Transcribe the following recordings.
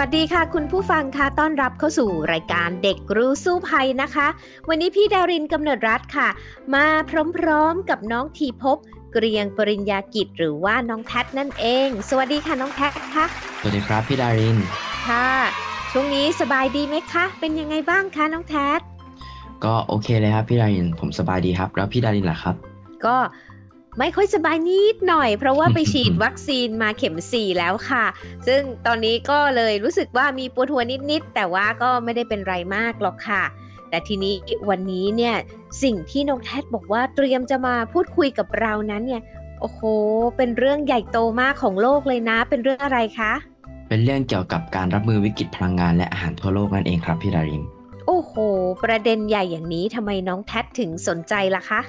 วัสดีค่ะ คุณผู้ฟังค่ะต้อนรับเข้าสู่รายการเด็กรู้สู้ภัยนะคะ วันนี้พี่ดารินกำเนิดรัฐค่ะ มาพร้อมๆกับน้องทีพบเกรียงปริญญากิจหรือว่าน้องแททนั่นเอง สวัสดีค่ะน้องแททค่ะสวัสดีครับพี่ดารินค่ะ ช่วงนี้สบายดีไหมคะ เป็นยังไงบ้างคะน้องแททก็โอเคเลยครับพี่ดารินผมสบายดีครับ แล้วพี่ดารินล่ะครับ ก็ ไม่ค่อยสบายนิดหน่อย เพราะว่าไปฉีดวัคซีนมาเข็มสี่แล้วค่ะ ซึ่งตอนนี้ก็เลยรู้สึกว่ามีปวดหัวนิดๆ แต่ว่าก็ไม่ได้เป็นไรมากหรอกค่ะ แต่ทีนี้วันนี้เนี่ยสิ่งที่น้องแทดบอกว่าเตรียมจะมาพูดคุยกับเรานั้นเนี่ยโอ้โห เป็นเรื่องใหญ่โตมากของโลกเลยนะ เป็นเรื่องอะไรคะ เป็นเรื่องเกี่ยวกับการรับมือวิกฤตพลังงานและอาหารทั่วโลกนั่นเองครับพี่ดารินโอ้โห ประเด็นใหญ่อย่างนี้ทำไมน้องแทดถึงสนใจล่ะคะ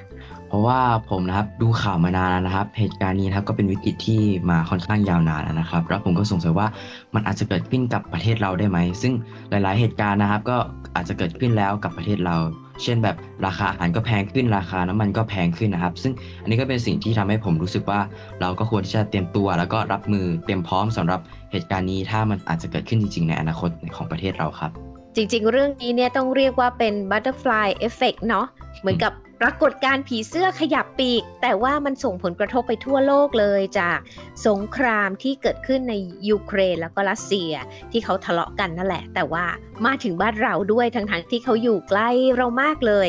เพราะว่าผมนะครับดูข่าวมานานแล้วนะครับ เหตุการณ์นี้นะครับก็เป็นวิกฤตที่มาค่อนข้างยาวนานแล้วนะครับ แล้วผมก็สงสัยว่ามันอาจจะเกิดขึ้นกับประเทศเราได้ไหม ซึ่งหลาย ๆ เหตุการณ์นะครับ ก็อาจจะเกิดขึ้นแล้วกับประเทศเรา เช่นแบบราคาอาหารก็แพงขึ้นราคาน้ำมันก็แพงขึ้นนะครับ ซึ่งอันนี้ก็เป็นสิ่งที่ทำให้ผมรู้สึกว่าเราก็ควรที่จะเตรียมตัว แล้วก็รับมือเตรียมพร้อมสำหรับเหตุการณ์นี้ถ้ามันอาจจะเกิดขึ้นจริง ๆ ในอนาคตของประเทศเราครับ จริง ๆ เรื่องนี้เนี่ยต้องเรียกว่าเป็น butterfly effect เนาะเหมือนกับ ปรากฏการผีเสื้อขยับปีก แต่ว่ามันส่งผลกระทบไปทั่วโลกเลยจากสงครามที่เกิดขึ้นในยูเครนแล้วก็รัสเซียที่เขาทะเลาะกันนั่นแหละ แต่ว่ามาถึงบ้านเราด้วยทั้งๆที่เขาอยู่ใกล้เรามากเลย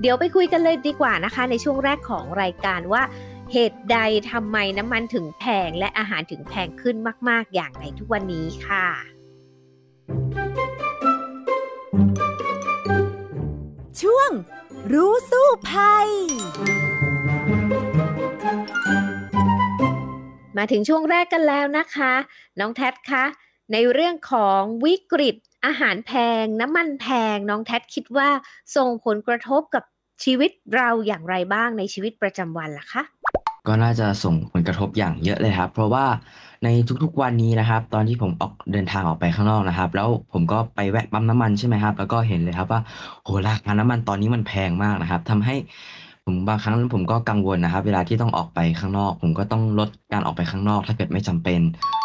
เดี๋ยวไปคุยกันเลยดีกว่านะคะ ในช่วงแรกของรายการว่าเหตุใดทำไมน้ำมันถึงแพงและอาหารถึงแพงขึ้นมาก ๆ อย่างในทุกวันนี้ค่ะช่วง รู้สู้ภัย มาถึงช่วงแรกกันแล้วนะคะ น้องแท็ดคะในเรื่องของวิกฤต อาหารแพง น้ำมันแพง น้องแท็ดคิดว่าส่งผลกระทบกับชีวิตเราอย่างไรบ้างในชีวิตประจำวันล่ะคะ ก็น่าจะส่งผลกระทบอย่างเยอะเลยครับ เพราะว่าในทุกๆวันนี้นะครับ ตอนที่ผมออกเดินทางออกไปข้างนอกนะครับ แล้วผมก็ไปแวะปั๊มน้ำมันใช่ไหมครับ แล้วก็เห็นเลยครับว่าโหราคาน้ำมันตอนนี้มันแพงมากนะครับทำให้ผมบางครั้งผมก็กังวลนะครับ เวลาที่ต้องออกไปข้างนอก ผมก็ต้องลดการออกไปข้างนอก ถ้าเกิดไม่จำเป็น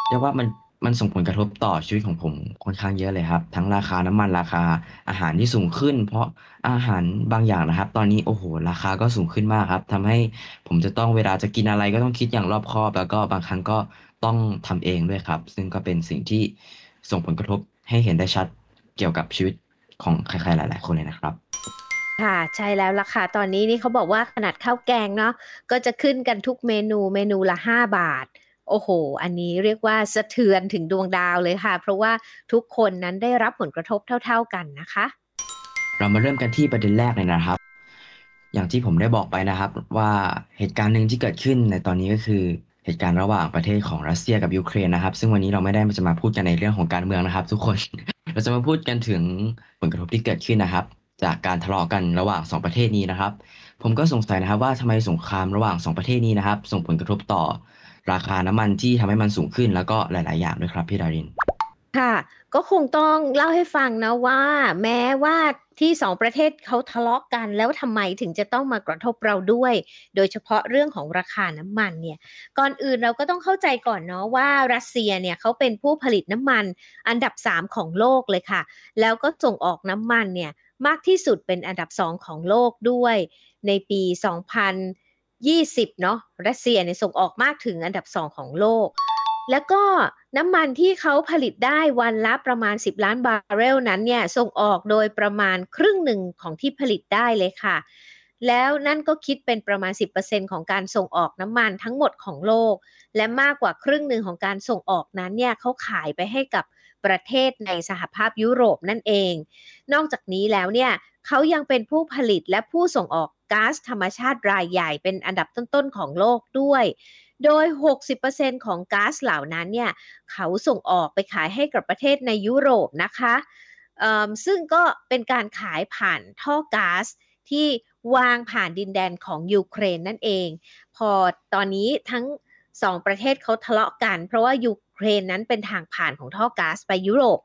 เรียกว่ามัน มันส่งผลกระทบต่อชีวิตของผมค่อนข้างเยอะเลยครับ ทั้งราคาน้ำมันราคาอาหารที่สูงขึ้น เพราะอาหารบางอย่างนะครับ ตอนนี้โอ้โห ราคาก็สูงขึ้นมากครับทำให้ผมจะต้องเวลาจะกินอะไรก็ต้องคิดอย่างรอบคอบ แล้วก็บางครั้งก็ต้องทำเองด้วยครับ ซึ่งก็เป็นสิ่งที่ส่งผลกระทบให้เห็นได้ชัดเกี่ยวกับชีวิตของใครๆหลาย ๆ คนเลยนะครับค่ะใช่แล้วล่ะค่ะตอนนี้นี่เขาบอกว่าขนาดข้าวแกงเนาะก็จะขึ้นกันทุกเมนูเมนูละ 5 บาท โอ้โห อันนี้เรียกว่าสะเทือนถึงดวงดาวเลยค่ะ เพราะว่าทุกคนนั้นได้รับผลกระทบเท่า ๆกันนะคะ เรามาเริ่มกันที่ประเด็นแรกเลยนะครับ อย่างที่ผมได้บอกไปนะครับ ว่าเหตุการณ์หนึ่งที่เกิดขึ้นในตอนนี้ก็คือเหตุการณ์ระหว่างประเทศของรัสเซียกับยูเครนนะครับ ซึ่งวันนี้เราไม่ได้จะมาพูดกันในเรื่องของการเมืองนะครับ ทุกคน เราจะมาพูดกันถึงผลกระทบที่เกิดขึ้นนะครับ จากการทะเลาะกันระหว่างสองประเทศนี้นะครับ ผมก็สงสัยนะครับว่าทำไมสงครามระหว่างสองประเทศนี้นะครับ ส่งผลกระทบต่อ ราคาน้ำมันที่ทำให้มันสูงขึ้นแล้วก็หลาย ๆ อย่างด้วยครับพี่ดาริน ค่ะ ก็คงต้องเล่าให้ฟังนะว่า แม้ว่าที่สองประเทศเขาทะเลาะกันแล้วทำไมถึงจะต้องมากระทบเราด้วย โดยเฉพาะเรื่องของราคาน้ำมันเนี่ย ก่อนอื่นเราก็ต้องเข้าใจก่อนเนาะว่ารัสเซียเนี่ยเขาเป็นผู้ผลิตน้ำมันอันดับ 3 ของโลกเลยค่ะ แล้วก็ส่งออกน้ำมันเนี่ยมากที่สุดเป็นอันดับ 2 ของโลกด้วย ในปี 20 เนาะรัสเซียเนี่ยส่งออกมากถึงอันดับ 2 ของโลก แล้วก็น้ำมันที่เขาผลิตได้วันละประมาณ 10 ล้านบาร์เรลนั้นเนี่ยส่งออกโดยประมาณครึ่งหนึ่งของที่ผลิตได้เลยค่ะ แล้วนั่นก็คิดเป็นประมาณ 10%ของการส่งออกน้ำมันทั้งหมดของโลก และมากกว่าครึ่งหนึ่งของการส่งออกนั้นเนี่ยเขาขายไปให้กับ ประเทศในสหภาพยุโรปนั่นเอง นอกจากนี้แล้วเนี่ยเขายังเป็นผู้ผลิตและผู้ส่งออกก๊าซธรรมชาติรายใหญ่เป็นอันดับต้นๆของโลกด้วย โดย 60%ของก๊าซเหล่านั้นเนี่ยเขาส่งออกไปขายให้กับประเทศในยุโรปนะคะซึ่งก็เป็นการขายผ่านท่อก๊าซที่วางผ่านดินแดนของยูเครนนั่นเอง พอตอนนี้ทั้งสองประเทศเขาทะเลาะกัน เพราะว่ายู เครนนั้นเป็นทางผ่านของท่อก๊าซไปยุโรป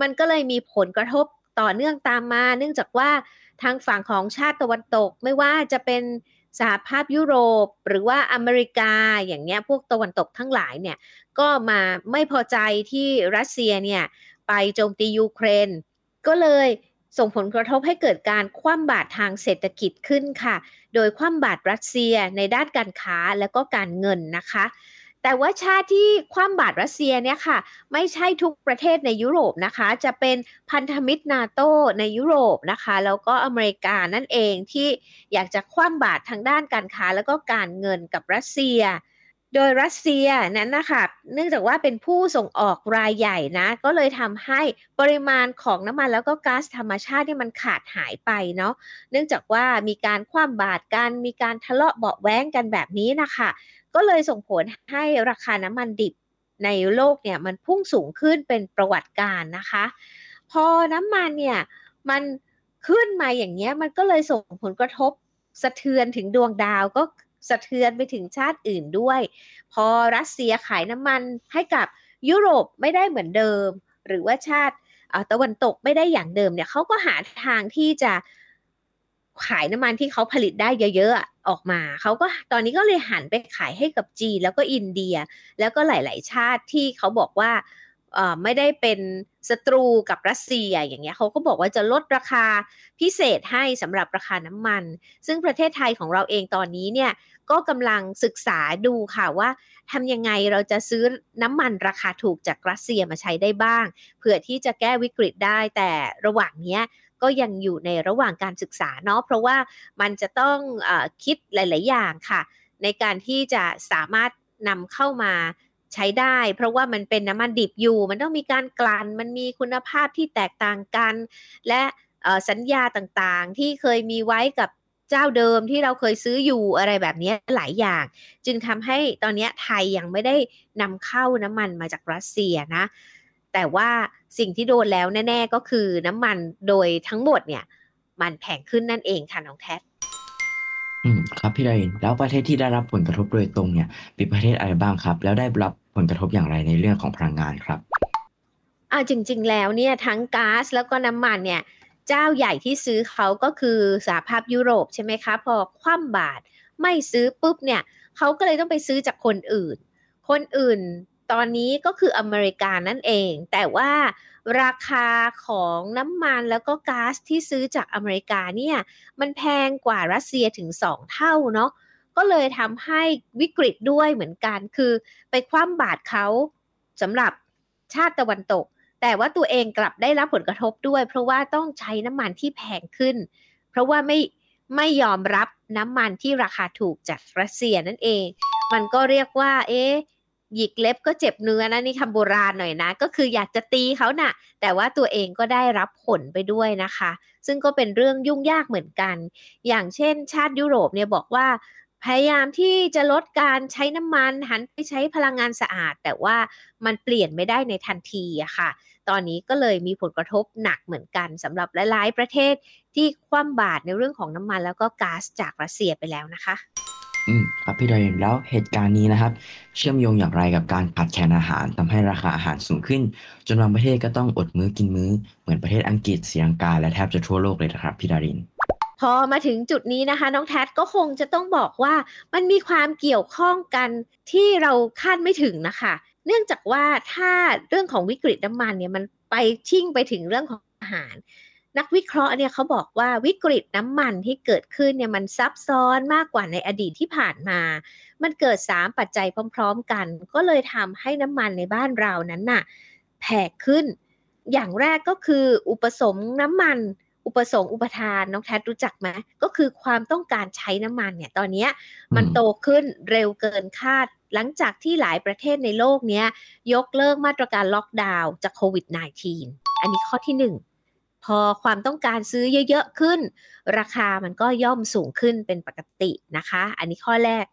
มันก็เลยมีผลกระทบต่อเนื่องตามมา เนื่องจากว่าทางฝั่งของชาติตะวันตกไม่ว่าจะเป็นสหภาพยุโรปหรือว่าอเมริกาอย่างเงี้ยพวกตะวันตกทั้งหลายเนี่ยก็มาไม่พอใจที่รัสเซียเนี่ยไปโจมตียูเครน ก็เลยส่งผลกระทบให้เกิดการคว่ำบาตรทางเศรษฐกิจขึ้นค่ะ โดยคว่ำบาตรรัสเซียในด้านการค้าและก็การเงินนะคะ แต่ว่าชาติที่คว่ำบาตรรัสเซียเนี่ยค่ะ ไม่ใช่ทุกประเทศในยุโรปนะคะ จะเป็นพันธมิตรนาโตในยุโรปนะคะ แล้วก็อเมริกานั่นเองที่อยากจะคว่ำบาตรทางด้านการค้าแล้วก็การเงินกับรัสเซีย โดยรัสเซียนั้นนะคะเนื่องจากว่าเป็นผู้ส่งออกรายใหญ่นะ ก็เลยทำให้ปริมาณของน้ำมันแล้วก็ก๊าซธรรมชาติที่มันขาดหายไปเนาะเนื่องจากว่ามีการคว่ำบาตรกันมีการทะเลาะเบาแว้งกันแบบนี้นะคะ ก็เลยส่งผลให้ราคาน้ำมันดิบในโลกเนี่ยมันพุ่งสูงขึ้นเป็นประวัติการนะคะ พอน้ำมันเนี่ยมันขึ้นมาอย่างเงี้ยมันก็เลยส่งผลกระทบสะเทือนถึงดวงดาวก็สะเทือนไปถึงชาติอื่นด้วย พอรัสเซียขายน้ำมันให้กับยุโรปไม่ได้เหมือนเดิม หรือว่าชาติตะวันตกไม่ได้อย่างเดิมเนี่ยเขาก็หาทางที่จะขายน้ำมันที่เขาผลิตได้เยอะ ออกมา เขาก็ตอนนี้ก็เลยหันไปขายให้กับจีนแล้วก็อินเดีย แล้วก็หลาย ๆ ชาติที่เขาบอกว่าไม่ได้เป็นศัตรูกับรัสเซียอย่างเงี้ยเขาก็บอกว่าจะลดราคาพิเศษให้สำหรับราคาน้ำมัน ซึ่งประเทศไทยของเราเองตอนนี้เนี่ยก็กำลังศึกษาดูค่ะว่าทำยังไงเราจะซื้อน้ำมันราคาถูกจากรัสเซียมาใช้ได้บ้าง เพื่อที่จะแก้วิกฤตได้แต่ระหว่างเนี้ย ก็ยังอยู่ในระหว่างการศึกษาเนาะเพราะว่ามันจะต้องอคิดหลาย ๆ อย่างค่ะ ในการที่จะสามารถนำเข้ามาใช้ได้ เพราะว่ามันเป็นน้ำมันดิบอยู่ มันต้องมีการกลั่นมันมีคุณภาพที่แตกต่างกัน และสัญญาต่างๆ ที่เคยมีไว้กับเจ้าเดิมที่เราเคยซื้ออยู่อะไรแบบนี้หลายอย่าง จึงทำให้ตอนนี้ไทยยังไม่ได้นำเข้าน้ำมันมาจากรัสเซียนะ แต่ว่า สิ่งที่โดนแล้วแน่ ๆ ก็คือน้ำมันโดยทั้งหมดเนี่ย มันแพงขึ้นนั่นเองค่ะน้องแท็อืมครับพี่ดารินแล้วประเทศที่ได้รับผลกระทบโดยตรงเนี่ยเป็นประเทศอะไรบ้างครับ แล้วได้รับผลกระทบอย่างไรในเรื่องของพลังงานครับอ่าจริง ๆ แล้วเนี่ยทั้งก๊าซแล้วก็น้ำมันเนี่ย เจ้าใหญ่ที่ซื้อเขาก็คือสหภาพยุโรปใช่ไหมคะพอคว่ำบาตรไม่ซื้อปุ๊บเนี่ยเขาก็เลยต้องไปซื้อจากคนอื่น คนอื่น ตอนนี้ก็คืออเมริกานั่นเอง แต่ว่าราคาของน้ำมันแล้วก็ก๊าซที่ซื้อจากอเมริกาเนี่ยมันแพงกว่ารัสเซียถึง 2 เท่าเนาะก็เลยทำให้วิกฤตด้วยเหมือนกัน คือไปคว่ำบาตรเขาสำหรับชาติตะวันตก แต่ว่าตัวเองกลับได้รับผลกระทบด้วย เพราะว่าต้องใช้น้ำมันที่แพงขึ้น เพราะว่าไม่ไม่ยอมรับน้ำมันที่ราคาถูกจากรัสเซียนั่นเอง มันก็เรียกว่า เอ๊ะ หยิกเล็บก็เจ็บเนื้อนะนี่คำโบราณหน่อยนะ ก็คืออยากจะตีเขานะ่ะ แต่ว่าตัวเองก็ได้รับผลไปด้วยนะคะ ซึ่งก็เป็นเรื่องยุ่งยากเหมือนกัน อย่างเช่น ชาติยุโรปเนี่ยบอกว่า พยายามที่จะลดการใช้น้ำมันหันไปใช้พลังงานสะอาด แต่ว่ามันเปลี่ยนไม่ได้ในทันทีอะค่ะ ตอนนี้ก็เลยมีผลกระทบหนักเหมือนกันสำหรับหลาย ๆ ประเทศที่คว่ำบาตรในเรื่องของน้ำมันแล้วก็ก๊าซจากรัสเซียไปแล้วนะคะ อืมครับพี่ดอยแล้วเหตุการณ์นี้นะครับ เชื่อมโยงอย่างไรกับการขาดแคลนอาหารทำให้ราคาอาหารสูงขึ้น จนบางประเทศก็ต้องอดมื้อกินมื้อ เหมือนประเทศอังกฤษศรีลังกาและแทบจะทั่วโลกเลยนะครับพี่ดาริน พอมาถึงจุดนี้นะคะ น้องแท็ก็คงจะต้องบอกว่ามันมีความเกี่ยวข้องกันที่เราคาดไม่ถึงนะคะ เนื่องจากว่าถ้าเรื่องของวิกฤตน้ำมันเนี่ยมันไปชิ่งไปถึงเรื่องของอาหาร นักวิเคราะห์เนี่ยเขาบอกว่าวิกฤตน้ำมันที่เกิดขึ้นเนี่ยมันซับซ้อนมากกว่าในอดีตที่ผ่านมา มันเกิด 3 ปัจจัยพร้อม ๆ กัน ก็เลยทำให้น้ำมันในบ้านเรานั้นน่ะแพงขึ้น อย่างแรกก็คืออุปสมน้ำมัน อุปสงค์อุปทานน้องแทดรู้จักไหมก็คือความต้องการใช้น้ำมันเนี่ยตอนนี้มันโตขึ้นเร็วเกินคาดหลังจากที่หลายประเทศในโลกนี้ยกเลิกมาตรการล็อกดาวน์จากโควิด -19 อันนี้ข้อที่ 1 พอความต้องการซื้อเยอะๆขึ้น ราคามันก็ย่อมสูงขึ้นเป็นปกตินะคะ อันนี้ข้อแรก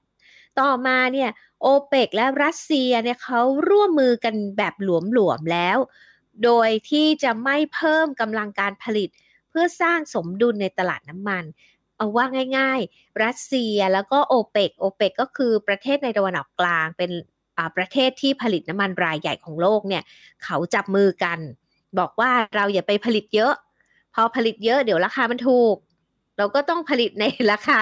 ต่อมาเนี่ยโอเปกและรัสเซียเนี่ยเขาร่วมมือกันแบบหลวมๆแล้ว โดยที่จะไม่เพิ่มกำลังการผลิต เพื่อสร้างสมดุลในตลาดน้ำมัน เอาว่าง่ายๆ รัสเซียแล้วก็โอเปกโอเปกก็คือประเทศในตะวันออกกลางเป็นประเทศที่ผลิตน้ำมันรายใหญ่ของโลกเนี่ยเขาจับมือกัน บอกว่าเราอย่าไปผลิตเยอะ พอผลิตเยอะเดี๋ยวราคามันถูก เราก็ต้องผลิตในราคา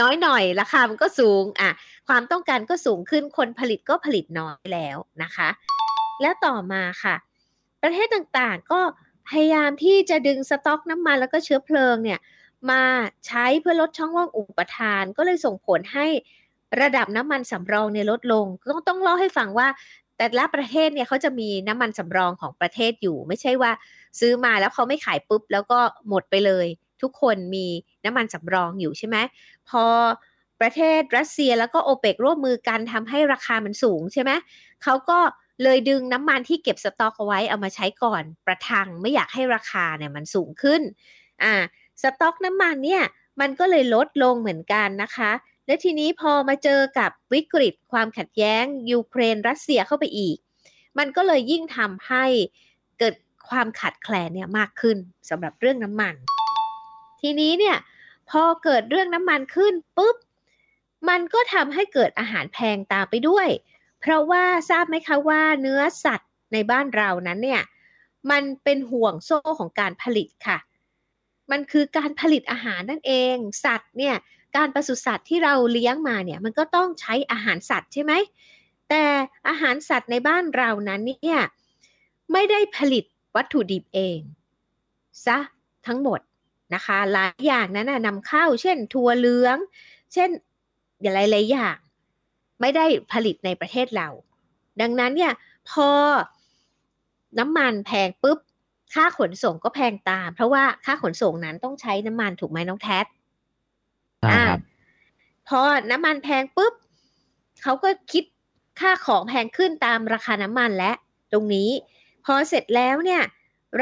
น้อยหน่อย ราคามันก็สูงอะความต้องการก็สูงขึ้นคนผลิตก็ผลิตน้อยแล้วนะคะ แล้วต่อมาค่ะ ประเทศต่างๆก็พยายามที่จะดึงสต็อกน้ำมันแล้วก็เชื้อเพลิงเนี่ยมาใช้เพื่อลดช่องว่างอุปทานก็เลยส่งผลให้ระดับน้ำมันสำรองเนี่ยลดลง ต้องต้องเล่าให้ฟังว่า แต่ละประเทศเนี่ยเขาจะมีน้ำมันสำรองของประเทศอยู่ ไม่ใช่ว่าซื้อมาแล้วเขาไม่ขายปุ๊บ แล้วก็หมดไปเลย ทุกคนมีน้ำมันสำรองอยู่ใช่ไหมพอประเทศรัสเซียแล้วก็โอเปกร่วมมือกันทำให้ราคามันสูงใช่ไหมเขาก็เลยดึงน้ำมันที่เก็บสต็อกเอาไว้เอามาใช้ก่อนประทังไม่อยากให้ราคาเนี่ยมันสูงขึ้นอ่าสต็อกน้ำมันเนี่ยมันก็เลยลดลงเหมือนกันนะคะ และทีนี้พอมาเจอกับวิกฤตความขัดแย้ง ยูเครนรัสเซียเข้าไปอีก มันก็เลยยิ่งทำให้เกิดความขัดแคลนเนี่ยมากขึ้นสำหรับเรื่องน้ำมัน ทีนี้เนี่ยพอเกิดเรื่องน้ำมันขึ้นปุ๊บมันก็ทำให้เกิดอาหารแพงตามไปด้วย เพราะว่าทราบไหมคะว่าเนื้อสัตว์ในบ้านเรานั้นเนี่ยมันเป็นห่วงโซ่ของการผลิตค่ะ มันคือการผลิตอาหารนั่นเอง สัตว์เนี่ย การปศุสัตว์ที่เราเลี้ยงมาเนี่ยมันก็ต้องใช้อาหารสัตว์ใช่ไหมแต่อาหารสัตว์ในบ้านเรานั้นเนี่ยไม่ได้ผลิตวัตถุดิบเองซะทั้งหมดนะคะหลายอย่างนั้นนำเข้า เช่นถั่วเหลือง เช่นหลายๆอย่าง ไม่ได้ผลิตในประเทศเรา ดังนั้นเนี่ยพอน้ำมันแพงปุ๊บ ค่าขนส่งก็แพงตาม เพราะว่าค่าขนส่งนั้นต้องใช้น้ำมันถูกไหมน้องแท็ ใช่ครับพอน้ำมันแพงปุ๊บเขาก็คิดค่าของแพงขึ้นตามราคาน้ำมันและตรงนี้ พอเสร็จแล้วเนี่ย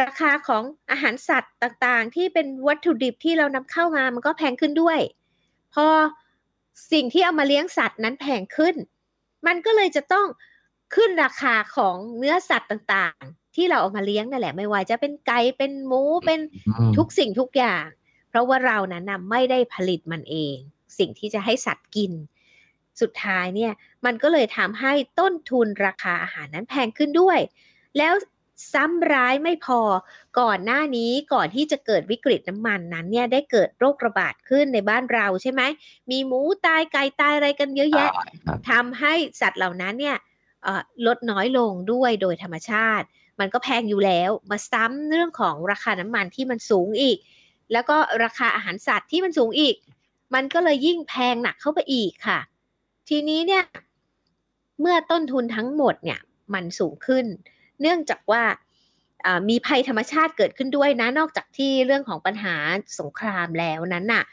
ราคาของอาหารสัตว์ต่างๆ ที่เป็นวัตถุดิบที่เรานำเข้ามามันก็แพงขึ้นด้วย พอสิ่งที่เอามาเลี้ยงสัตว์นั้นแพงขึ้น มันก็เลยจะต้องขึ้นราคาของเนื้อสัตว์ต่างๆ ที่เราเอามาเลี้ยงนั่นแหละ ไม่ว่าจะเป็นไก่เป็นหมูเป็นทุกสิ่งทุกอย่าง เพราะว่าเรานั้นนไม่ได้ผลิตมันเอง สิ่งที่จะให้สัตว์กิน สุดท้ายเนี่ยมันก็เลยทำให้ต้นทุนราคาอาหารนั้นแพงขึ้นด้วย แล้วซ้ำร้ายไม่พอก่อนหน้านี้ก่อนที่จะเกิดวิกฤตน้ำมันนั้นเนี่ยได้เกิดโรคระบาดขึ้นในบ้านเราใช่ไหม มีหมูตายไก่ตายอะไรกันเยอะแยะทำให้สัตว์เหล่านั้นเนี่ยลดน้อยลงด้วยโดยธรรมชาติ มันก็แพงอยู่แล้ว มาซ้ำเรื่องของราคาน้ำมันที่มันสูงอีก แล้วก็ราคาอาหารสัตว์ที่มันสูงอีก มันก็เลยยิ่งแพงหนักเข้าไปอีกค่ะ ทีนี้เนี่ยเมื่อต้นทุนทั้งหมดเนี่ยมันสูงขึ้น เนื่องจากว่ามีภัยธรรมชาติเกิดขึ้นด้วยนะ นอกจากที่เรื่องของปัญหาสงครามแล้วนั้นน่ะ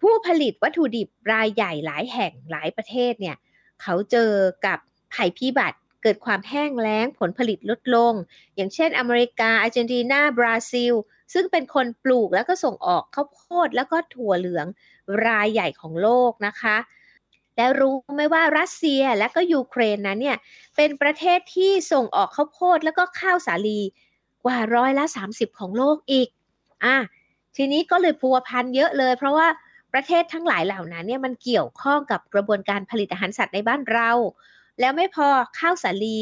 ผู้ผลิตวัตถุดิบรายใหญ่หลายแห่งหลายประเทศเนี่ยเขาเจอกับภัยพิบัติเกิดความแห้งแล้งผลผลิตลดลง อย่างเช่นอเมริกาอาร์เจนตินาบราซิล ซึ่งเป็นคนปลูกแล้วก็ส่งออกข้าวโพดแล้วก็ถั่วเหลืองรายใหญ่ของโลกนะคะ และรู้ไหมว่ารัสเซียและก็ยูเครนนั้นเนี่ยเป็นประเทศที่ส่งออกข้าวโพดแล้วก็ข้าวสาลีกว่าร้อยละ 30 ของโลกอีกอะทีนี้ก็เลยพัวพันเยอะเลย เพราะว่าประเทศทั้งหลายเหล่านั้นเนี่ยมันเกี่ยวข้องกับกระบวนการผลิตอาหารสัตว์ในบ้านเรา แล้วไม่พอข้าวสาลี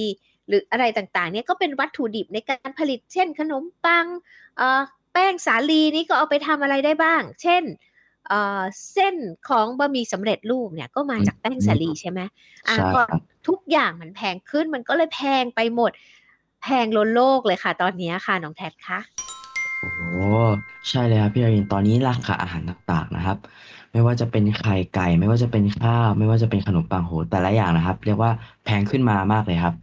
หรืออะไรต่างๆเนี่ยก็เป็นวัตถุดิบในการผลิตเช่นขนมปัง แป้งสาลีนี้ก็เอาไปทำอะไรได้บ้าง เช่นเส้นของบะหมี่สำเร็จรูปเนี่ยก็มาจากแป้งสาลีใช่ไหมอ่าก็ทุกอย่างมันแพงขึ้นมันก็เลยแพงไปหมด แพงล้นโลกเลยค่ะ ตอนนี้ค่ะน้องแท็คะโอ้ใช่เลยครับพี่อารินตอนนี้ราคาอาหารต่างๆนะครับ ไม่ว่าจะเป็นไข่ไก่ ไม่ว่าจะเป็นข้าว ไม่ว่าจะเป็นขนมปังโหแต่ละอย่างนะครับ เรียกว่าแพงขึ้นมามากเลยครับ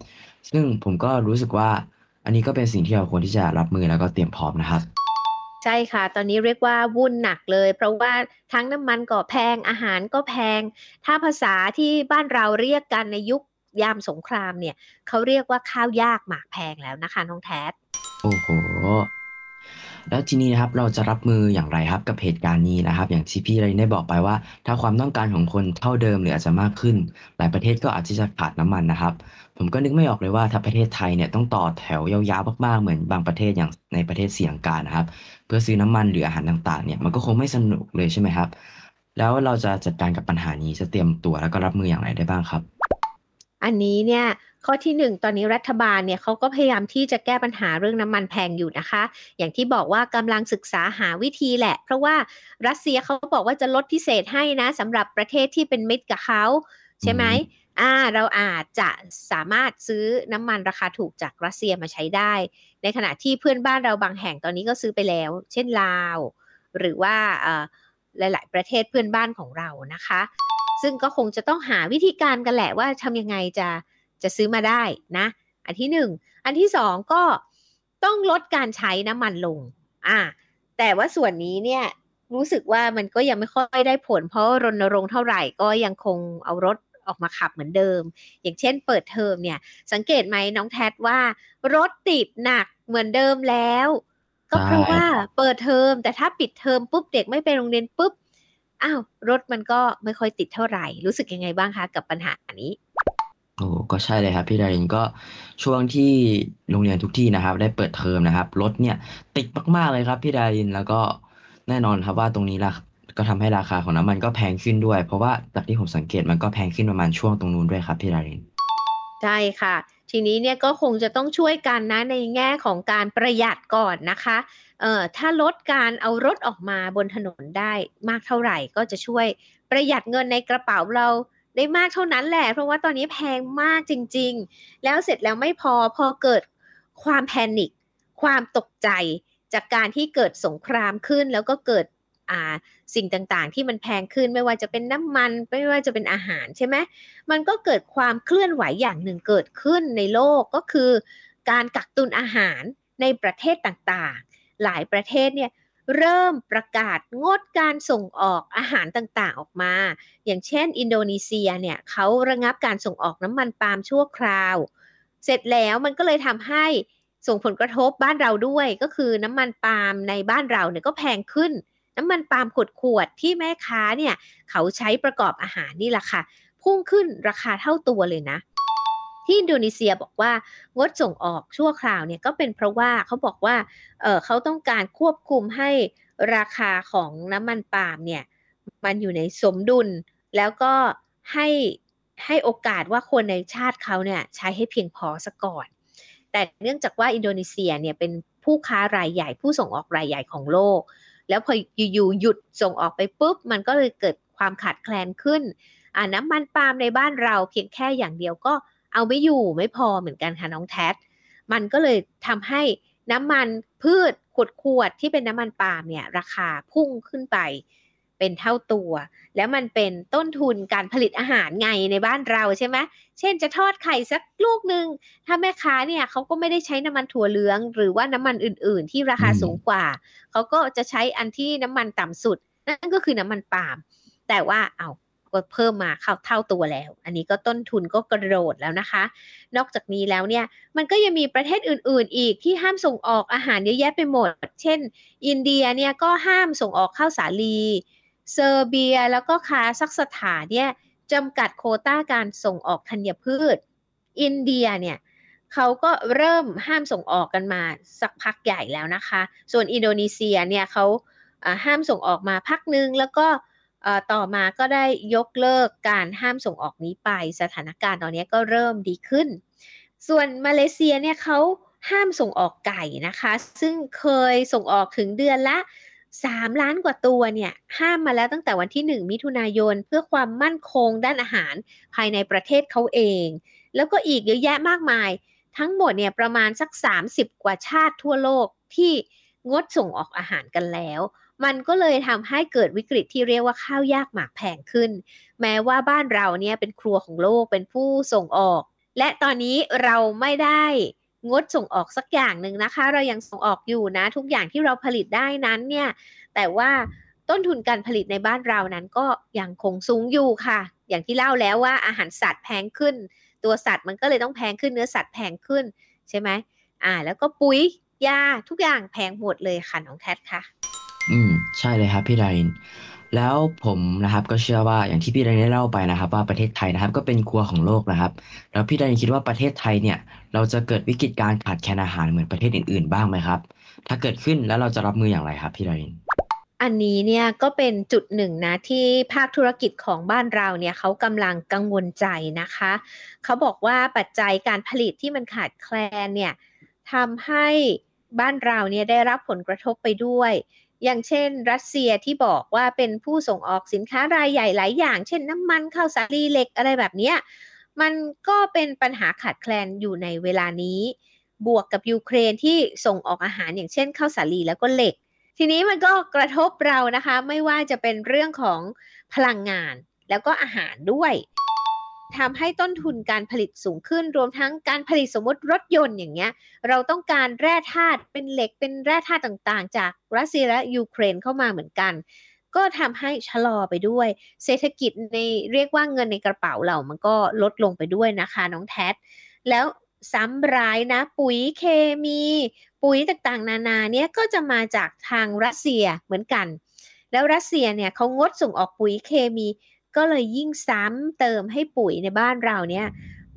ซึ่งผมก็รู้สึกว่าอันนี้ก็เป็นสิ่งที่เราควรที่จะรับมือแล้วก็เตรียมพร้อมนะครับ ใช่ค่ะ ตอนนี้เรียกว่าวุ่นหนักเลย เพราะว่าทั้งน้ำมันก็แพงอาหารก็แพง ถ้าภาษาที่บ้านเราเรียกกันในยุคยามสงครามเนี่ยเขาเรียกว่าข้าวยากหมากแพงแล้วนะคะน้องแท็โอ้โหแล้วทีนี้นะครับเราจะรับมืออย่างไรครับกับเหตุการณ์นี้นะครับ อย่างที่พี่เรได้บอกไปว่า ถ้าความต้องการของคนเท่าเดิมหรืออาจจะมากขึ้น หลายประเทศก็อาจจะขาดน้ำมันนะครับ ผมก็นึกไม่ออกเลยว่าถ้าประเทศไทยเนี่ยต้องต่อแถวยาวๆมากๆเหมือนบางประเทศอย่างในประเทศเสียงการนะครับ เพื่อซื้อน้ำมันหรืออาหารต่างๆเนี่ยมันก็คงไม่สนุกเลยใช่ไหมครับ แล้วเราจะจัดการกับปัญหานี้จะเตรียมตัวแล้วก็รับมืออย่างไรได้บ้างครับ อันนี้เนี่ยข้อที่หนึ่งตอนนี้รัฐบาลเนี่ยเขาก็พยายามที่จะแก้ปัญหาเรื่องน้ำมันแพงอยู่นะคะ อย่างที่บอกว่ากำลังศึกษาหาวิธีแหละ เพราะว่ารัสเซียเขาบอกว่าจะลดพิเศษให้นะสำหรับประเทศที่เป็นมิตรกับเขา ใช่ไหมอ่าเราอาจจะสามารถซื้อน้ำมันราคาถูกจากรัสเซียมาใช้ได้ ในขณะที่เพื่อนบ้านเราบางแห่งตอนนี้ก็ซื้อไปแล้ว เช่นลาว หรือว่าหลาย ๆ ประเทศเพื่อนบ้านของเรานะคะ ซึ่งก็คงจะต้องหาวิธีการกันแหละว่าทำยังไงจะจะซื้อมาได้นะ อันที่หนึ่งอันที่สองก็ต้องลดการใช้น้ำมันลงอ่าแต่ว่าส่วนนี้เนี่ยรู้สึกว่ามันก็ยังไม่ค่อยได้ผล เพราะรณรงค์เท่าไหร่ก็ยังคงเอารถ ออกมาขับเหมือนเดิม อย่างเช่นเปิดเทอมเนี่ย สังเกตไหมน้องแทดว่า รถติดหนักเหมือนเดิมแล้ว ก็เพราะว่าเปิดเทอม แต่ถ้าปิดเทอมปุ๊บเด็กไม่ไปโรงเรียนปุ๊บอ้าวรถมันก็ไม่ค่อยติดเท่าไหร่ รู้สึกยังไงบ้างคะกับปัญหานี้โอ้ก็ใช่เลยครับพี่ดารินก็ช่วงที่โรงเรียนทุกที่นะครับ ได้เปิดเทอมนะครับรถเนี่ยติดมากๆเลยครับพี่ดารินแล้วก็แน่นอนครับว่าตรงนี้ล่ะ ก็ทำให้ราคาของน้ำมันก็แพงขึ้นด้วย เพราะว่าจากที่ผมสังเกตมันก็แพงขึ้นประมาณช่วงตรงนู้นด้วยครับพี่ดารินใช่ค่ะทีนี้เนี่ยก็คงจะต้องช่วยกันนะในแง่ของการประหยัดก่อนนะคะเอ่อถ้าลดการเอารถออกมาบนถนนได้มากเท่าไหร่ก็จะช่วยประหยัดเงินในกระเป๋าเราได้มากเท่านั้นแหละ เพราะว่าตอนนี้แพงมากจริง ๆ แล้วเสร็จแล้วไม่พอพอเกิดความแพนิคความตกใจจากการที่เกิดสงครามขึ้น แล้วก็เกิด สิ่งต่างๆ ที่มันแพงขึ้นไม่ว่าจะเป็นน้ำมันไม่ว่าจะเป็นอาหารใช่ไหมมันก็เกิดความเคลื่อนไหวอย่างหนึ่งเกิดขึ้นในโลกก็คือ การกักตุนอาหารในประเทศต่างๆ หลายประเทศเนี่ยเริ่มประกาศงดการส่งออกอาหารต่างๆออกมา อย่างเช่น อินโดนีเซียเนี่ยเขาระงับการส่งออกน้ำมันปาล์มชั่วคราว เสร็จแล้วมันก็เลยทำให้ส่งผลกระทบบ้านเราด้วย ก็คือน้ำมันปาล์มในบ้านเราเนี่ยก็แพงขึ้น น้ำมันปาล์มขวดขวดที่แม่ค้าเนี่ย เขาใช้ประกอบอาหารนี่แหละค่ะ พุ่งขึ้นราคาเท่าตัวเลยนะ ที่อินโดนีเซียบอกว่างดส่งออกชั่วคราวเนี่ยก็เป็นเพราะว่าเขาบอกว่าเเขาต้องการควบคุมให้ราคาของน้ำมันปาล์มเนี่ยมันอยู่ในสมดุล แล้วก็ให้ให้โอกาสว่าคนในชาติเขาเนี่ยใช้ให้เพียงพอซะก่อน แต่เนื่องจากว่าอินโดนีเซียเนี่ยเป็นผู้ค้ารายใหญ่ผู้ส่งออกรายใหญ่ของโลก แล้วพออยู่ๆหยุดส่งออกไปปุ๊บ มันก็เลยเกิดความขาดแคลนขึ้นน้ำมันปาล์มในบ้านเราเพียงแค่อย่างเดียวก็เอาไม่อยู่ไม่พอเหมือนกันค่ะน้องแท็มันก็เลยทำให้น้ำมันพืชขวดขวดที่เป็นน้ำมันปาล์มเนี่ยราคาพุ่งขึ้นไป เป็นเท่าตัว แล้วมันเป็นต้นทุนการผลิตอาหารไงในบ้านเราใช่ไหมเช่นจะทอดไข่สักลูกหนึ่งถ้าแม่ค้าเนี่ยเขาก็ไม่ได้ใช้น้ำมันถั่วเหลือง หรือว่าน้ำมันอื่น ๆ ที่ราคาสูงกว่า เขาก็จะใช้อันที่น้ำมันต่ำสุด นั่นก็คือน้ำมันปาล์มแต่ว่าเอาก็เพิ่มมาเข้าเท่าตัวแล้ว อันนี้ก็ต้นทุนก็กระโดดแล้วนะคะ นอกจากนี้แล้วเนี่ยมันก็ยังมีประเทศอื่น ๆ อีกที่ห้ามส่งออกอาหารเยอะแยะไปหมด เช่น อินเดียเนี่ยก็ห้ามส่งออกข้าวสาลี เซอร์เบียแล้วก็คาซักสถานเนี่ยจำกัดโคต้าการส่งออกธัญพืช อินเดียเนี่ยเขาก็เริ่มห้ามส่งออกกันมาสักพักใหญ่แล้วนะคะ ส่วนอินโดนีเซียเนี่ยเขาห้ามส่งออกมาพักนึง แล้วก็ต่อมาก็ได้ยกเลิกการห้ามส่งออกนี้ไป สถานการณ์ตอนนี้ก็เริ่มดีขึ้น ส่วนมาเลเซียเนี่ยเขาห้ามส่งออกไก่นะคะ ซึ่งเคยส่งออกถึงเดือนละ 3 ล้านกว่าตัวเนี่ย ห้ามมาแล้วตั้งแต่วันที่ 1 มิถุนายน เพื่อความมั่นคงด้านอาหารภายในประเทศเขาเอง แล้วก็อีกเยอะแยะมากมาย ทั้งหมดเนี่ยประมาณสัก 30 กว่าชาติทั่วโลกที่งดส่งออกอาหารกันแล้ว มันก็เลยทำให้เกิดวิกฤตที่เรียกว่าข้าวยากหมากแพงขึ้น แม้ว่าบ้านเราเนี่ยเป็นครัวของโลกเป็นผู้ส่งออก และตอนนี้เราไม่ได้ งดส่งออกสักอย่างหนึ่งนะคะ เรายังส่งออกอยู่นะ ทุกอย่างที่เราผลิตได้นั้นเนี่ย แต่ว่าต้นทุนการผลิตในบ้านเรานั้นก็ยังคงสูงอยู่ค่ะ อย่างที่เล่าแล้วว่าอาหารสัตว์แพงขึ้น ตัวสัตว์มันก็เลยต้องแพงขึ้นเนื้อสัตว์แพงขึ้นใช่ไหมอ่า แล้วก็ปุ๋ยยาทุกอย่างแพงหมดเลยค่ะน้องแทดค่ะ อืมใช่เลยครับพี่ดาริน แล้วผมนะครับก็เชื่อว่าอย่างที่พี่ดารินได้เล่าไปนะครับ ว่าประเทศไทยนะครับก็เป็นครัวของโลกนะครับ แล้วพี่ดารินคิดว่าประเทศไทยเนี่ย เราจะเกิดวิกฤตการขาดแคลนอาหารเหมือนประเทศอื่นๆบ้างไหมครับ ถ้าเกิดขึ้นแล้วเราจะรับมืออย่างไรครับพี่ดารินอันนี้เนี่ยก็เป็นจุดหนึ่งนะที่ภาคธุรกิจของบ้านเราเนี่ยเขากำลังกังวลใจนะคะเขาบอกว่าปัจจัยการผลิตที่มันขาดแคลนเนี่ยทำให้บ้านเราเนี่ยได้รับผลกระทบไปด้วย อย่างเช่น รัสเซียที่บอกว่าเป็นผู้ส่งออกสินค้ารายใหญ่หลายอย่าง เช่นน้ำมันข้าวสาลีเหล็กอะไรแบบนี้มันก็เป็นปัญหาขาดแคลนอยู่ในเวลานี้ บวกกับยูเครนที่ส่งออกอาหารอย่างเช่นข้าวสาลีแล้วก็เหล็ก ทีนี้มันก็กระทบเรานะคะ ไม่ว่าจะเป็นเรื่องของพลังงานแล้วก็อาหารด้วย ทำให้ต้นทุนการผลิตสูงขึ้น รวมทั้งการผลิตสมมติรถยนต์อย่างเงี้ย เราต้องการแร่ธาตุเป็นเหล็กเป็นแร่ธาตุต่างๆ จากรัสเซียและยูเครนเข้ามาเหมือนกัน ก็ทำให้ชะลอไปด้วย เศรษฐกิจในเรียกว่าเงินในกระเป๋าเรามันก็ลดลงไปด้วยนะคะน้องแท็แล้วซ้ำร้ายนะ ปุ๋ยเคมี ปุ๋ยต่างๆ นานาเนี่ยก็จะมาจากทางรัสเซียเหมือนกัน แล้วรัสเซียเนี่ยเขางดส่งออกปุ๋ยเคมี ก็เลยยิ่งซ้ำเติมให้ปุ๋ยในบ้านเราเนี่ย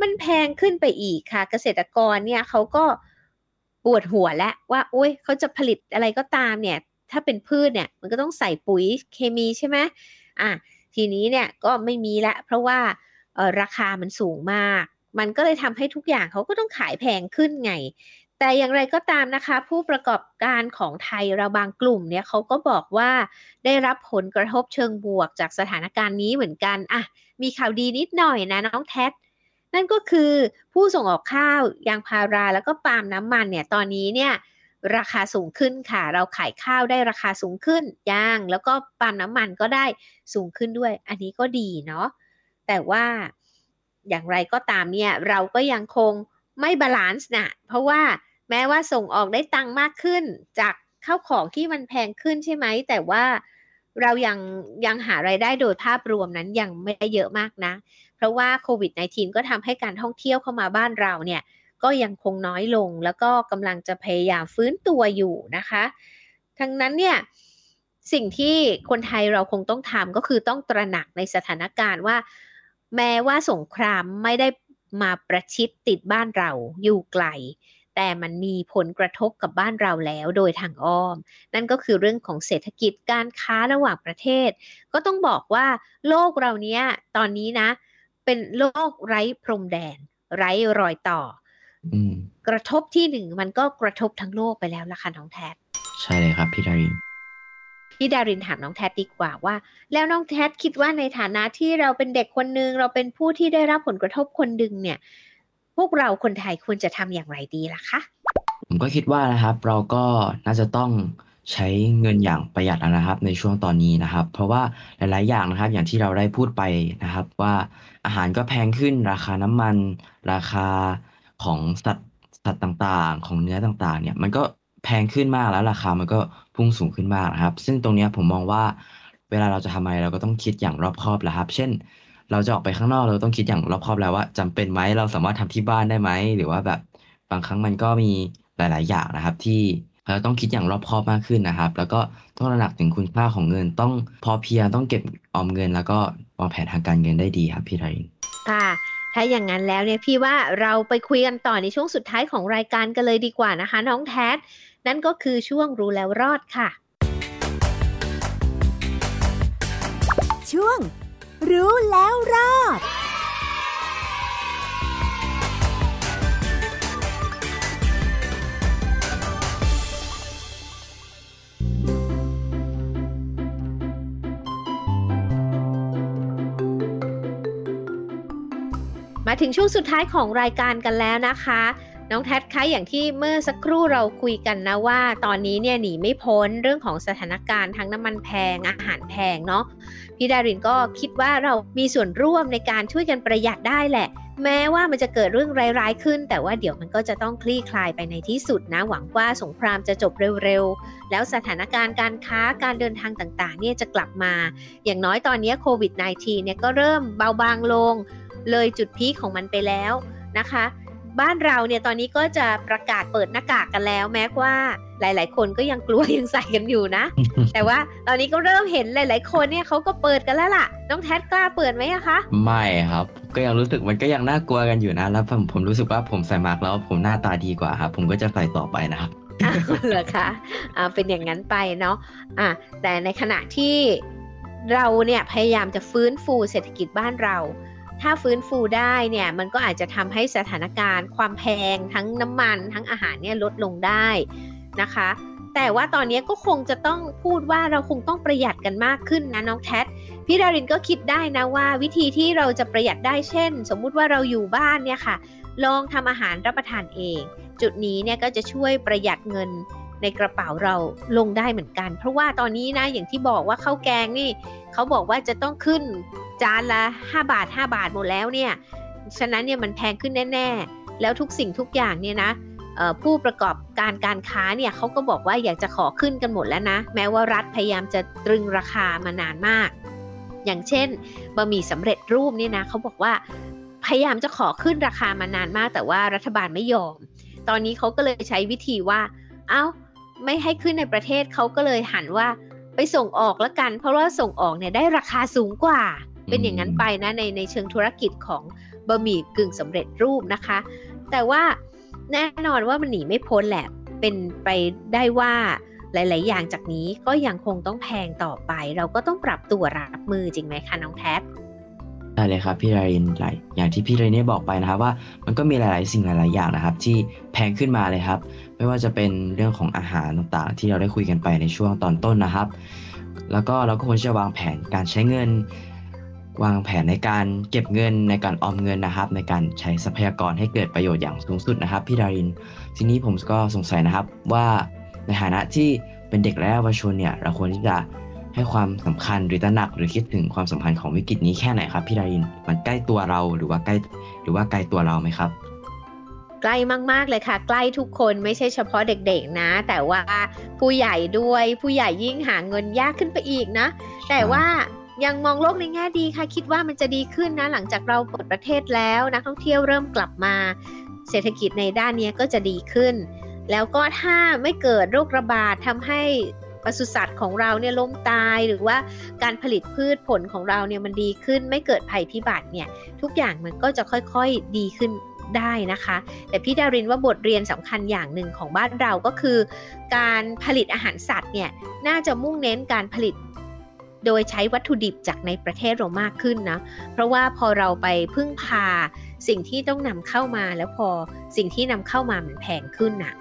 มันแพงขึ้นไปอีกค่ะ เกษตรกรเนี่ยเขาก็ปวดหัวแล้วว่าโอ้ยเขาจะผลิตอะไรก็ตามเนี่ย ถ้าเป็นพืชเนี่ยมันก็ต้องใส่ปุ๋ยเคมีใช่ไหมอะทีนี้เนี่ยก็ไม่มีละเพราะว่าออราคามันสูงมาก มันก็เลยทำให้ทุกอย่างเขาก็ต้องขายแพงขึ้นไง แต่อย่างไรก็ตามนะคะ ผู้ประกอบการของไทยเราบางกลุ่มเนี่ยเขาก็บอกว่าได้รับผลกระทบเชิงบวกจากสถานการณ์นี้เหมือนกันอะมีข่าวดีนิดหน่อยนะน้องแท็นั่นก็คือผู้ส่งออกข้าวยางพาราแล้วก็ปาล์มน้ำมันเนี่ยตอนนี้เนี่ยราคาสูงขึ้นค่ะ เราขายข้าวได้ราคาสูงขึ้นยางแล้วก็ปาล์มน้ำมันก็ได้สูงขึ้นด้วย อันนี้ก็ดีเนาะแต่ว่าอย่างไรก็ตามเนี่ยเราก็ยังคงไม่ balance นะเพราะว่า แม้ว่าส่งออกได้ตังค์มากขึ้น จากข้าวของที่มันแพงขึ้นใช่ไหม แต่ว่าเรายังยังหารายได้โดยภาพรวมนั้นยังไม่ได้เยอะมากนะ เพราะว่าโควิด -19 ก็ทำให้การท่องเที่ยวเข้ามาบ้านเราเนี่ย ก็ยังคงน้อยลงแล้วก็กำลังจะพยายามฟื้นตัวอยู่นะคะ ทั้งนั้นเนี่ยสิ่งที่คนไทยเราคงต้องทำก็คือต้องตระหนักในสถานการณ์ว่า แม้ว่าสงครามไม่ได้มาประชิดติดบ้านเราอยู่ไกล แต่มันมีผลกระทบกับบ้านเราแล้วโดยทางอ้อม นั่นก็คือเรื่องของเศรษฐกิจการค้าระหว่างประเทศ ก็ต้องบอกว่าโลกเราเนี้ยตอนนี้นะ เป็นโลกไร้พรมแดน ไร้รอยต่ออืมกระทบที่หนึ่งมันก็กระทบทั้งโลกไปแล้วล่ะค่ะน้องแทดใช่เลยครับพี่ดารินพี่ดารินถามน้องแทดดีกว่าว่า แล้วน้องแทดคิดว่าในฐานะที่เราเป็นเด็กคนหนึ่งเราเป็นผู้ที่ได้รับผลกระทบคนหนึ่งเนี่ย พวกเราคนไทยควรจะทำอย่างไรดีล่ะคะ ผมก็คิดว่านะครับ เราก็น่าจะต้องใช้เงินอย่างประหยัดนะครับ ในช่วงตอนนี้นะครับ เพราะว่าหลาย ๆ อย่างนะครับ อย่างที่เราได้พูดไปนะครับ ว่าอาหารก็แพงขึ้น ราคาน้ำมัน ราคาของสัตว์สัตว์ต่างๆ ของเนื้อต่างๆ เนี่ยมันก็แพงขึ้นมากแล้วราคามันก็พุ่งสูงขึ้นมากนะครับ ซึ่งตรงนี้ผมมองว่า เวลาเราจะทำอะไรเราก็ต้องคิดอย่างรอบคอบแหละครับ เช่น เราจะออกไปข้างนอกเราต้องคิดอย่างรอบคอบแล้วว่าจำเป็นไหมเราสามารถทำที่บ้านได้ไหมหรือว่าแบบบางครั้งมันก็มีหลาย ๆ อย่างนะครับ ที่เราต้องคิดอย่างรอบคอบมากขึ้นนะครับ แล้วก็ต้องระหนักถึงคุณค่าของเงิน ต้องพอเพียงต้องเก็บออมเงิน แล้วก็วางแผนทางการเงินได้ดีครับพี่ไทยค่ะถ้าอย่างนั้นแล้วเนี่ยพี่ว่าเราไปคุยกันต่อในช่วงสุดท้ายของรายการกันเลยดีกว่านะคะ น้องแท็ดนั่นก็คือช่วงรู้แล้วรอดค่ะ ช่วง รู้แล้วรอดมาถึงช่วงสุดท้ายของรายการกันแล้วนะคะ น้องแท็ดคะอย่างที่เมื่อสักครู่เราคุยกันนะว่า ตอนนี้เนี่ยหนีไม่พ้นเรื่องของสถานการณ์ทั้งน้ำมันแพงอาหารแพงเนาะพี่ดารินก็คิดว่าเรามีส่วนร่วมในการช่วยกันประหยัดได้แหละ แม้ว่ามันจะเกิดเรื่องร้ายๆขึ้น แต่ว่าเดี๋ยวมันก็จะต้องคลี่คลายไปในที่สุดนะ หวังว่าสงครามจะจบเร็วๆ แล้วสถานการณ์การค้าการเดินทางต่างๆ เนี่ยจะกลับมา อย่างน้อยตอนนี้โควิด -19 เนี่ยก็เริ่มเบาบางลง เลยจุดพีคของมันไปแล้วนะคะ บ้านเราเนี่ยตอนนี้ก็จะประกาศเปิดหน้ากากกันแล้ว แม้ว่าหลาย ๆ คนก็ยังกลัวยังใส่กันอยู่นะ แต่ว่าตอนนี้ก็เริ่มเห็นหลาย ๆ คนเนี่ยเขาก็เปิดกันแล้วล่ะ น้องแท็กล้าเปิดไหมอะคะ ไม่ครับ ก็ยังรู้สึกมันก็ยังน่ากลัวกันอยู่นะ แล้วผมผมรู้สึกว่าผมใส่มาร์กแล้วผมหน้าตาดีกว่าครับผมก็จะใส่ต่อไปนะครับอ้าวเหรอคะอ่าเป็นอย่างนั้นไปเนาะอะแต่ในขณะที่เราเนี่ยพยายามจะฟื้นฟูเศรษฐกิจบ้านเรา ถ้าฟื้นฟูได้เนี่ยมันก็อาจจะทำให้สถานการณ์ ความแพงทั้งน้ำมันทั้งอาหารเนี่ยลดลงได้นะคะ แต่ว่าตอนนี้ก็คงจะต้องพูดว่าเราคงต้องประหยัดกันมากขึ้นนะน้องแท็พี่ดารินก็คิดได้นะว่าวิธีที่เราจะประหยัดได้เช่น สมมุติว่าเราอยู่บ้านเนี่ยค่ะ ลองทำอาหารรับประทานเอง จุดนี้เนี่ยก็จะช่วยประหยัดเงิน ในกระเป๋าเราลงได้เหมือนกัน เพราะว่าตอนนี้นะอย่างที่บอกว่าข้าวแกงนี่เขาบอกว่าจะต้องขึ้นจานละ 5 บาท 5 บาทหมดแล้วเนี่ยฉะนั้นเนี่ยมันแพงขึ้นแน่ๆ แล้วทุกสิ่งทุกอย่างเนี่ยนะผู้ประกอบการการค้าเนี่ยเขาก็บอกว่าอยากจะขอขึ้นกันหมดแล้วนะ แม้ว่ารัฐพยายามจะตรึงราคามานานมาก อย่างเช่นบะหมี่สำเร็จรูปเนี่ยนะเขาบอกว่าพยายามจะขอขึ้นราคามานานมาก แต่ว่ารัฐบาลไม่ยอม ตอนนี้เขาก็เลยใช้วิธีว่า เอา้า ไม่ให้ขึ้นในประเทศเขาก็เลยหันว่าไปส่งออกแล้วกัน เพราะว่าส่งออกเนี่ยได้ราคาสูงกว่า เป็นอย่างนั้นไปนะในในเชิงธุรกิจของบะหมี่กึ่งสำเร็จรูปนะคะ แต่ว่าแน่นอนว่ามันหนีไม่พ้นแหละเป็นไปได้ว่าหลาย ๆ อย่างจากนี้ก็ยังคงต้องแพงต่อไป เราก็ต้องปรับตัวรับมือจริงไหมคะน้องแท็ ได้เลยครับพี่รารินหลายอย่างที่พี่เรนนี่บอกไปนะครับว่ามันก็มีหลาย ๆ สิ่งหลาย ๆ อย่างนะครับ ที่แพงขึ้นมาเลยครับ ไม่ว่าจะเป็นเรื่องของอาหารต่างๆ ที่เราได้คุยกันไปในช่วงตอนต้นนะครับ แล้วก็เราก็ควรจะวางแผนการใช้เงิน วางแผนในการเก็บเงินในการออมเงินนะครับ ในการใช้ทรัพยากรให้เกิดประโยชน์อย่างสูงสุดนะครับพี่ดาริน ทีนี้ผมก็สงสัยนะครับว่าในฐานะที่เป็นเด็กและเยาวชนเนี่ยเราควรที่จะ ให้ความสำคัญหรือตระหนักหรือคิดถึงความสัมพันธ์ของวิกฤตนี้แค่ไหนครับพี่ดารินมันใกล้ตัวเราหรือว่าใกล้หรือว่าไกลตัวเราไหมครับ ใกล้มากๆเลยค่ะ ใกล้ทุกคนไม่ใช่เฉพาะเด็กๆนะ แต่ว่าผู้ใหญ่ด้วยผู้ใหญ่ยิ่งหาเงินยากขึ้นไปอีกนะ แต่ว่ายังมองโลกในแง่ดีค่ะ คิดว่ามันจะดีขึ้นนะ หลังจากเราเปิดประเทศแล้วนักท่องเที่ยวเริ่มกลับมา เศรษฐกิจในด้านนี้ก็จะดีขึ้น แล้วก็ถ้าไม่เกิดโรคระบาดทำให้ ปศุสัตว์ของเราเนี่ยล้มตายหรือว่าการผลิตพืชผลของเราเนี่ยมันดีขึ้น ไม่เกิดภัยพิบัติเนี่ยทุกอย่างมันก็จะค่อยๆดีขึ้นได้นะคะ แต่พี่ดารินว่าบทเรียนสำคัญอย่างหนึ่งของบ้านเราก็คือ การผลิตอาหารสัตว์เนี่ยน่าจะมุ่งเน้นการผลิตโดยใช้วัตถุดิบจากในประเทศเรามากขึ้นนะ เพราะว่าพอเราไปพึ่งพาสิ่งที่ต้องนำเข้ามาแล้วพอสิ่งที่นำเข้ามามันแพงขึ้นน่ะ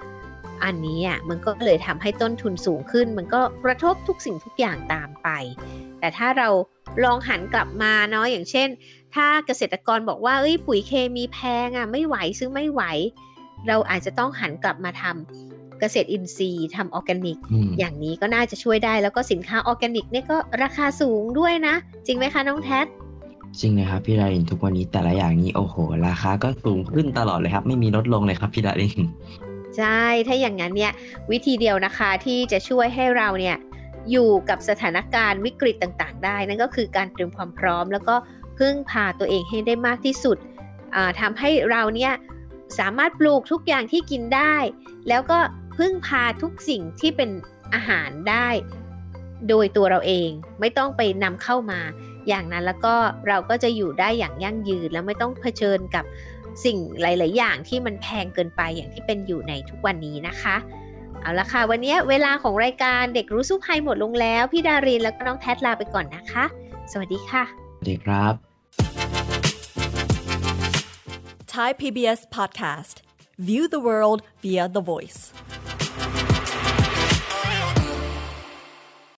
อันนี้อะมันก็เลยทำให้ต้นทุนสูงขึ้น มันก็กระทบทุกสิ่งทุกอย่างตามไป แต่ถ้าเราลองหันกลับมาเนาะอย่างเช่น ถ้าเกษตรกรบอกว่าเอ้ยปุ๋ยเคมีแพงอะไม่ไหวซื้อไม่ไหว เราอาจจะต้องหันกลับมาทำเกษตรอินทรีย์ทำออร์แกนิก อย่างนี้ก็น่าจะช่วยได้แล้วก็สินค้าออร์แกนิกเนี่ยก็ราคาสูงด้วยนะ จริงไหมคะน้องแท็จริงเลยครับพี่ดารินทุกวันนี้แต่ละอย่างนี้โอ้โห ราคาก็สูงขึ้นตลอดเลยครับ ไม่มีลดลงเลยครับพี่ดาริน ใช่ ถ้าอย่างนั้นเนี่ยวิธีเดียวนะคะที่จะช่วยให้เราเนี่ยอยู่กับสถานการณ์วิกฤตต่างๆ ได้ นั่นก็คือการเตรียมความพร้อม แล้วก็พึ่งพาตัวเองให้ได้มากที่สุดทำให้เราเนี่ยสามารถปลูกทุกอย่างที่กินได้ แล้วก็พึ่งพาทุกสิ่งที่เป็นอาหารได้ โดยตัวเราเองไม่ต้องไปนำเข้ามา อย่างนั้นแล้วก็เราก็จะอยู่ได้อย่างยั่งยืน แล้วไม่ต้องเผชิญกับ สิ่งหลาย ๆ อย่างที่มันแพงเกินไปอย่างที่เป็นอยู่ในทุกวันนี้นะคะเอาละค่ะ วันนี้เวลาของรายการเด็กรู้สู้ภัยหมดลงแล้ว พี่ดารินแล้วก็น้องแทดลาไปก่อนนะคะ สวัสดีค่ะ สวัสดีครับ Thai PBS Podcast View the world via the voice